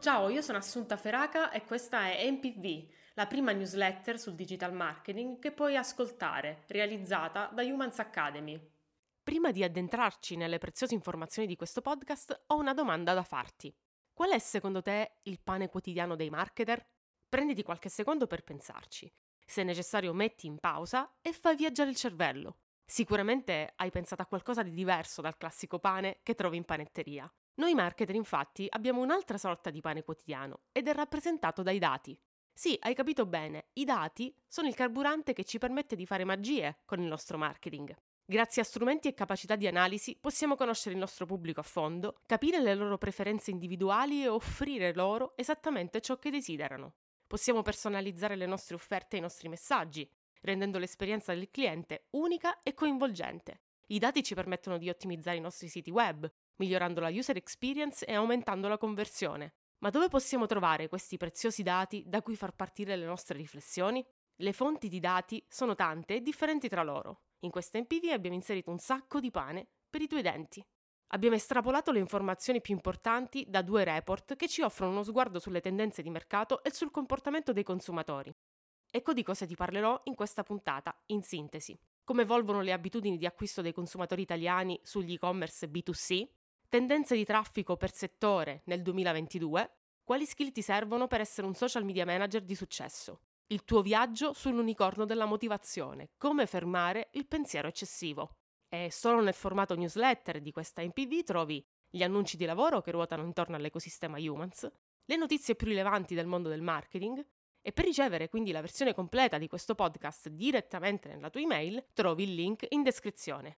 Ciao, io sono Assunta Feraca e questa è MPV, la prima newsletter sul digital marketing che puoi ascoltare, realizzata da Humans Academy. Prima di addentrarci nelle preziose informazioni di questo podcast, ho una domanda da farti. Qual è secondo te il pane quotidiano dei marketer? Prenditi qualche secondo per pensarci. Se necessario metti in pausa e fai viaggiare il cervello. Sicuramente hai pensato a qualcosa di diverso dal classico pane che trovi in panetteria. Noi marketer infatti abbiamo un'altra sorta di pane quotidiano ed è rappresentato dai dati. Sì, hai capito bene, i dati sono il carburante che ci permette di fare magie con il nostro marketing. Grazie a strumenti e capacità di analisi possiamo conoscere il nostro pubblico a fondo, capire le loro preferenze individuali e offrire loro esattamente ciò che desiderano. Possiamo personalizzare le nostre offerte e i nostri messaggi, rendendo l'esperienza del cliente unica e coinvolgente. I dati ci permettono di ottimizzare i nostri siti web, migliorando la user experience e aumentando la conversione. Ma dove possiamo trovare questi preziosi dati da cui far partire le nostre riflessioni? Le fonti di dati sono tante e differenti tra loro. In questa MPV abbiamo inserito un sacco di pane per i tuoi denti. Abbiamo estrapolato le informazioni più importanti da due report che ci offrono uno sguardo sulle tendenze di mercato e sul comportamento dei consumatori. Ecco di cosa ti parlerò in questa puntata, in sintesi. Come evolvono le abitudini di acquisto dei consumatori italiani sugli e-commerce B2C, tendenze di traffico per settore nel 2022, quali skill ti servono per essere un social media manager di successo, il tuo viaggio sull'unicorno della motivazione, come fermare il pensiero eccessivo. E solo nel formato newsletter di questa MPV trovi gli annunci di lavoro che ruotano intorno all'ecosistema Humans, le notizie più rilevanti del mondo del marketing e per ricevere quindi la versione completa di questo podcast direttamente nella tua email trovi il link in descrizione.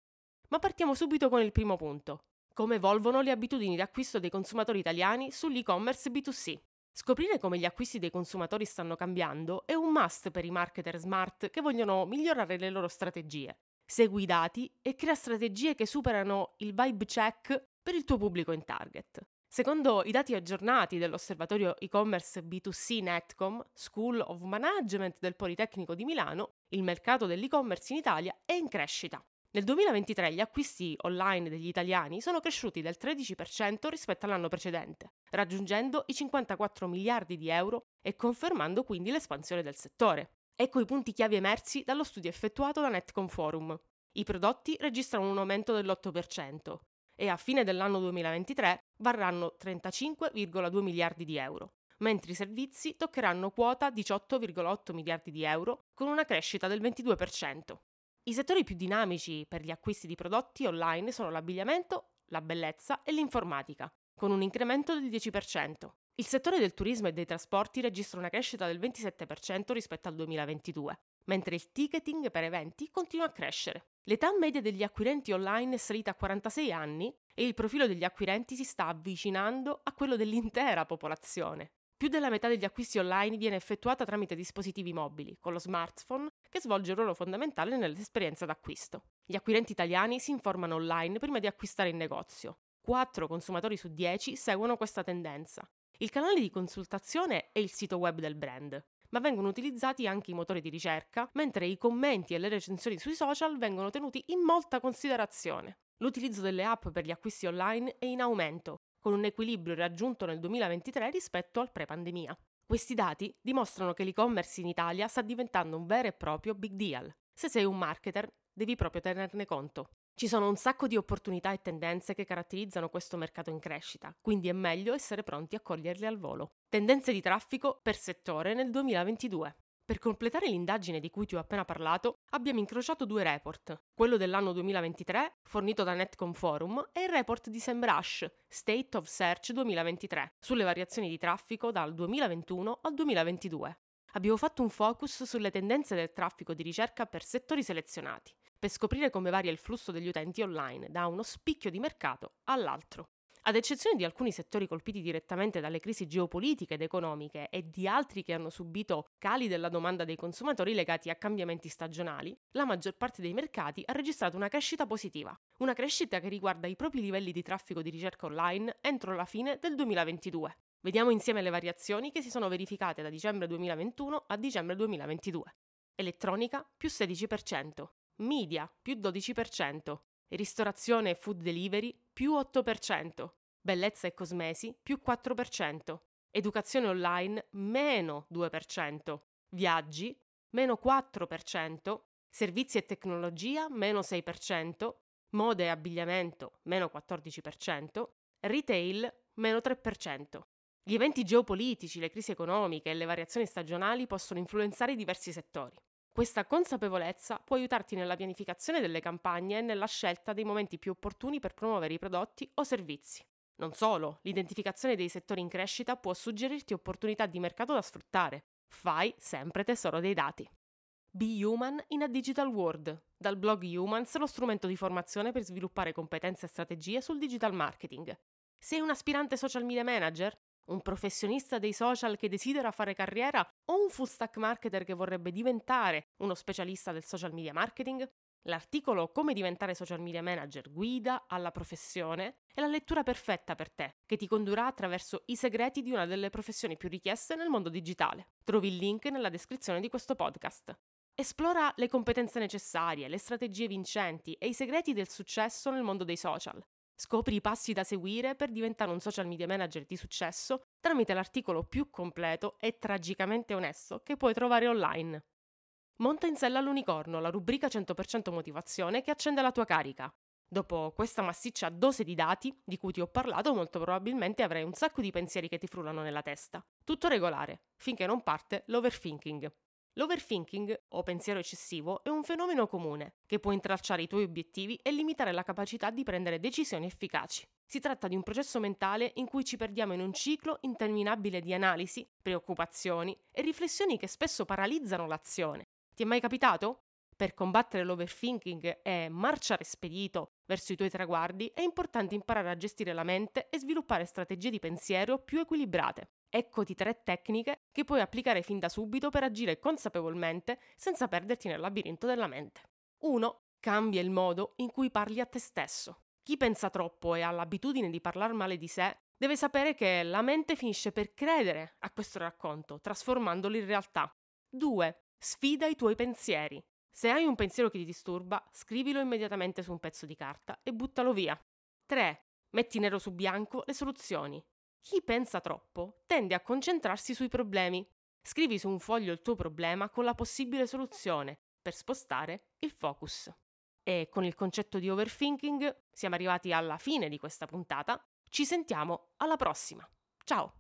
Ma partiamo subito con il primo punto, come evolvono le abitudini di acquisto dei consumatori italiani sull'e-commerce B2C. Scoprire come gli acquisti dei consumatori stanno cambiando è un must per i marketer smart che vogliono migliorare le loro strategie. Segui i dati e crea strategie che superano il vibe check per il tuo pubblico in target. Secondo i dati aggiornati dell'osservatorio e-commerce B2C Netcom, School of Management del Politecnico di Milano, il mercato dell'e-commerce in Italia è in crescita. Nel 2023 gli acquisti online degli italiani sono cresciuti del 13% rispetto all'anno precedente, raggiungendo i 54 miliardi di euro e confermando quindi l'espansione del settore. Ecco i punti chiave emersi dallo studio effettuato da Netcom Forum. I prodotti registrano un aumento dell'8% e a fine dell'anno 2023 varranno 35,2 miliardi di euro, mentre i servizi toccheranno quota 18,8 miliardi di euro con una crescita del 22%. I settori più dinamici per gli acquisti di prodotti online sono l'abbigliamento, la bellezza e l'informatica, con un incremento del 10%. Il settore del turismo e dei trasporti registra una crescita del 27% rispetto al 2022, mentre il ticketing per eventi continua a crescere. L'età media degli acquirenti online è salita a 46 anni e il profilo degli acquirenti si sta avvicinando a quello dell'intera popolazione. Più della metà degli acquisti online viene effettuata tramite dispositivi mobili, con lo smartphone, che svolge un ruolo fondamentale nell'esperienza d'acquisto. Gli acquirenti italiani si informano online prima di acquistare in negozio. 4 consumatori su 10 seguono questa tendenza. Il canale di consultazione è il sito web del brand, ma vengono utilizzati anche i motori di ricerca, mentre i commenti e le recensioni sui social vengono tenuti in molta considerazione. L'utilizzo delle app per gli acquisti online è in aumento, con un equilibrio raggiunto nel 2023 rispetto al pre-pandemia. Questi dati dimostrano che l'e-commerce in Italia sta diventando un vero e proprio big deal. Se sei un marketer, devi proprio tenerne conto. Ci sono un sacco di opportunità e tendenze che caratterizzano questo mercato in crescita, quindi è meglio essere pronti a coglierle al volo. Tendenze di traffico per settore nel 2022. Per completare l'indagine di cui ti ho appena parlato, abbiamo incrociato due report, quello dell'anno 2023, fornito da Netcom Forum, e il report di SEMrush, State of Search 2023, sulle variazioni di traffico dal 2021 al 2022. Abbiamo fatto un focus sulle tendenze del traffico di ricerca per settori selezionati, per scoprire come varia il flusso degli utenti online da uno spicchio di mercato all'altro. Ad eccezione di alcuni settori colpiti direttamente dalle crisi geopolitiche ed economiche e di altri che hanno subito cali della domanda dei consumatori legati a cambiamenti stagionali, la maggior parte dei mercati ha registrato una crescita positiva, una crescita che riguarda i propri livelli di traffico di ricerca online entro la fine del 2022. Vediamo insieme le variazioni che si sono verificate da dicembre 2021 a dicembre 2022. Elettronica più 16%, media più 12%, ristorazione e food delivery più 8%, bellezza e cosmesi più 4%, educazione online meno 2%, viaggi meno 4%, servizi e tecnologia meno 6%, moda e abbigliamento meno 14%, retail meno 3%. Gli eventi geopolitici, le crisi economiche e le variazioni stagionali possono influenzare diversi settori. Questa consapevolezza può aiutarti nella pianificazione delle campagne e nella scelta dei momenti più opportuni per promuovere i prodotti o servizi. Non solo, l'identificazione dei settori in crescita può suggerirti opportunità di mercato da sfruttare. Fai sempre tesoro dei dati. Be Human in a Digital World, dal blog Humans, lo strumento di formazione per sviluppare competenze e strategie sul digital marketing. Sei un aspirante social media manager? Un professionista dei social che desidera fare carriera o un full stack marketer che vorrebbe diventare uno specialista del social media marketing? L'articolo Come diventare social media manager guida alla professione è la lettura perfetta per te, che ti condurrà attraverso i segreti di una delle professioni più richieste nel mondo digitale. Trovi il link nella descrizione di questo podcast. Esplora le competenze necessarie, le strategie vincenti e i segreti del successo nel mondo dei social. Scopri i passi da seguire per diventare un social media manager di successo tramite l'articolo più completo e tragicamente onesto che puoi trovare online. Monta in sella all'unicorno, la rubrica 100% motivazione che accende la tua carica. Dopo questa massiccia dose di dati di cui ti ho parlato, molto probabilmente avrai un sacco di pensieri che ti frullano nella testa. Tutto regolare, finché non parte l'overthinking. L'overthinking, o pensiero eccessivo, è un fenomeno comune che può intralciare i tuoi obiettivi e limitare la capacità di prendere decisioni efficaci. Si tratta di un processo mentale in cui ci perdiamo in un ciclo interminabile di analisi, preoccupazioni e riflessioni che spesso paralizzano l'azione. Ti è mai capitato? Per combattere l'overthinking e marciare spedito verso i tuoi traguardi è importante imparare a gestire la mente e sviluppare strategie di pensiero più equilibrate. Eccoti tre tecniche che puoi applicare fin da subito per agire consapevolmente senza perderti nel labirinto della mente. 1. Cambia il modo in cui parli a te stesso. Chi pensa troppo e ha l'abitudine di parlare male di sé deve sapere che la mente finisce per credere a questo racconto, trasformandolo in realtà. 2. Sfida i tuoi pensieri. Se hai un pensiero che ti disturba, scrivilo immediatamente su un pezzo di carta e buttalo via. 3. Metti nero su bianco le soluzioni. Chi pensa troppo tende a concentrarsi sui problemi. Scrivi su un foglio il tuo problema con la possibile soluzione per spostare il focus. E con il concetto di overthinking siamo arrivati alla fine di questa puntata. Ci sentiamo alla prossima. Ciao!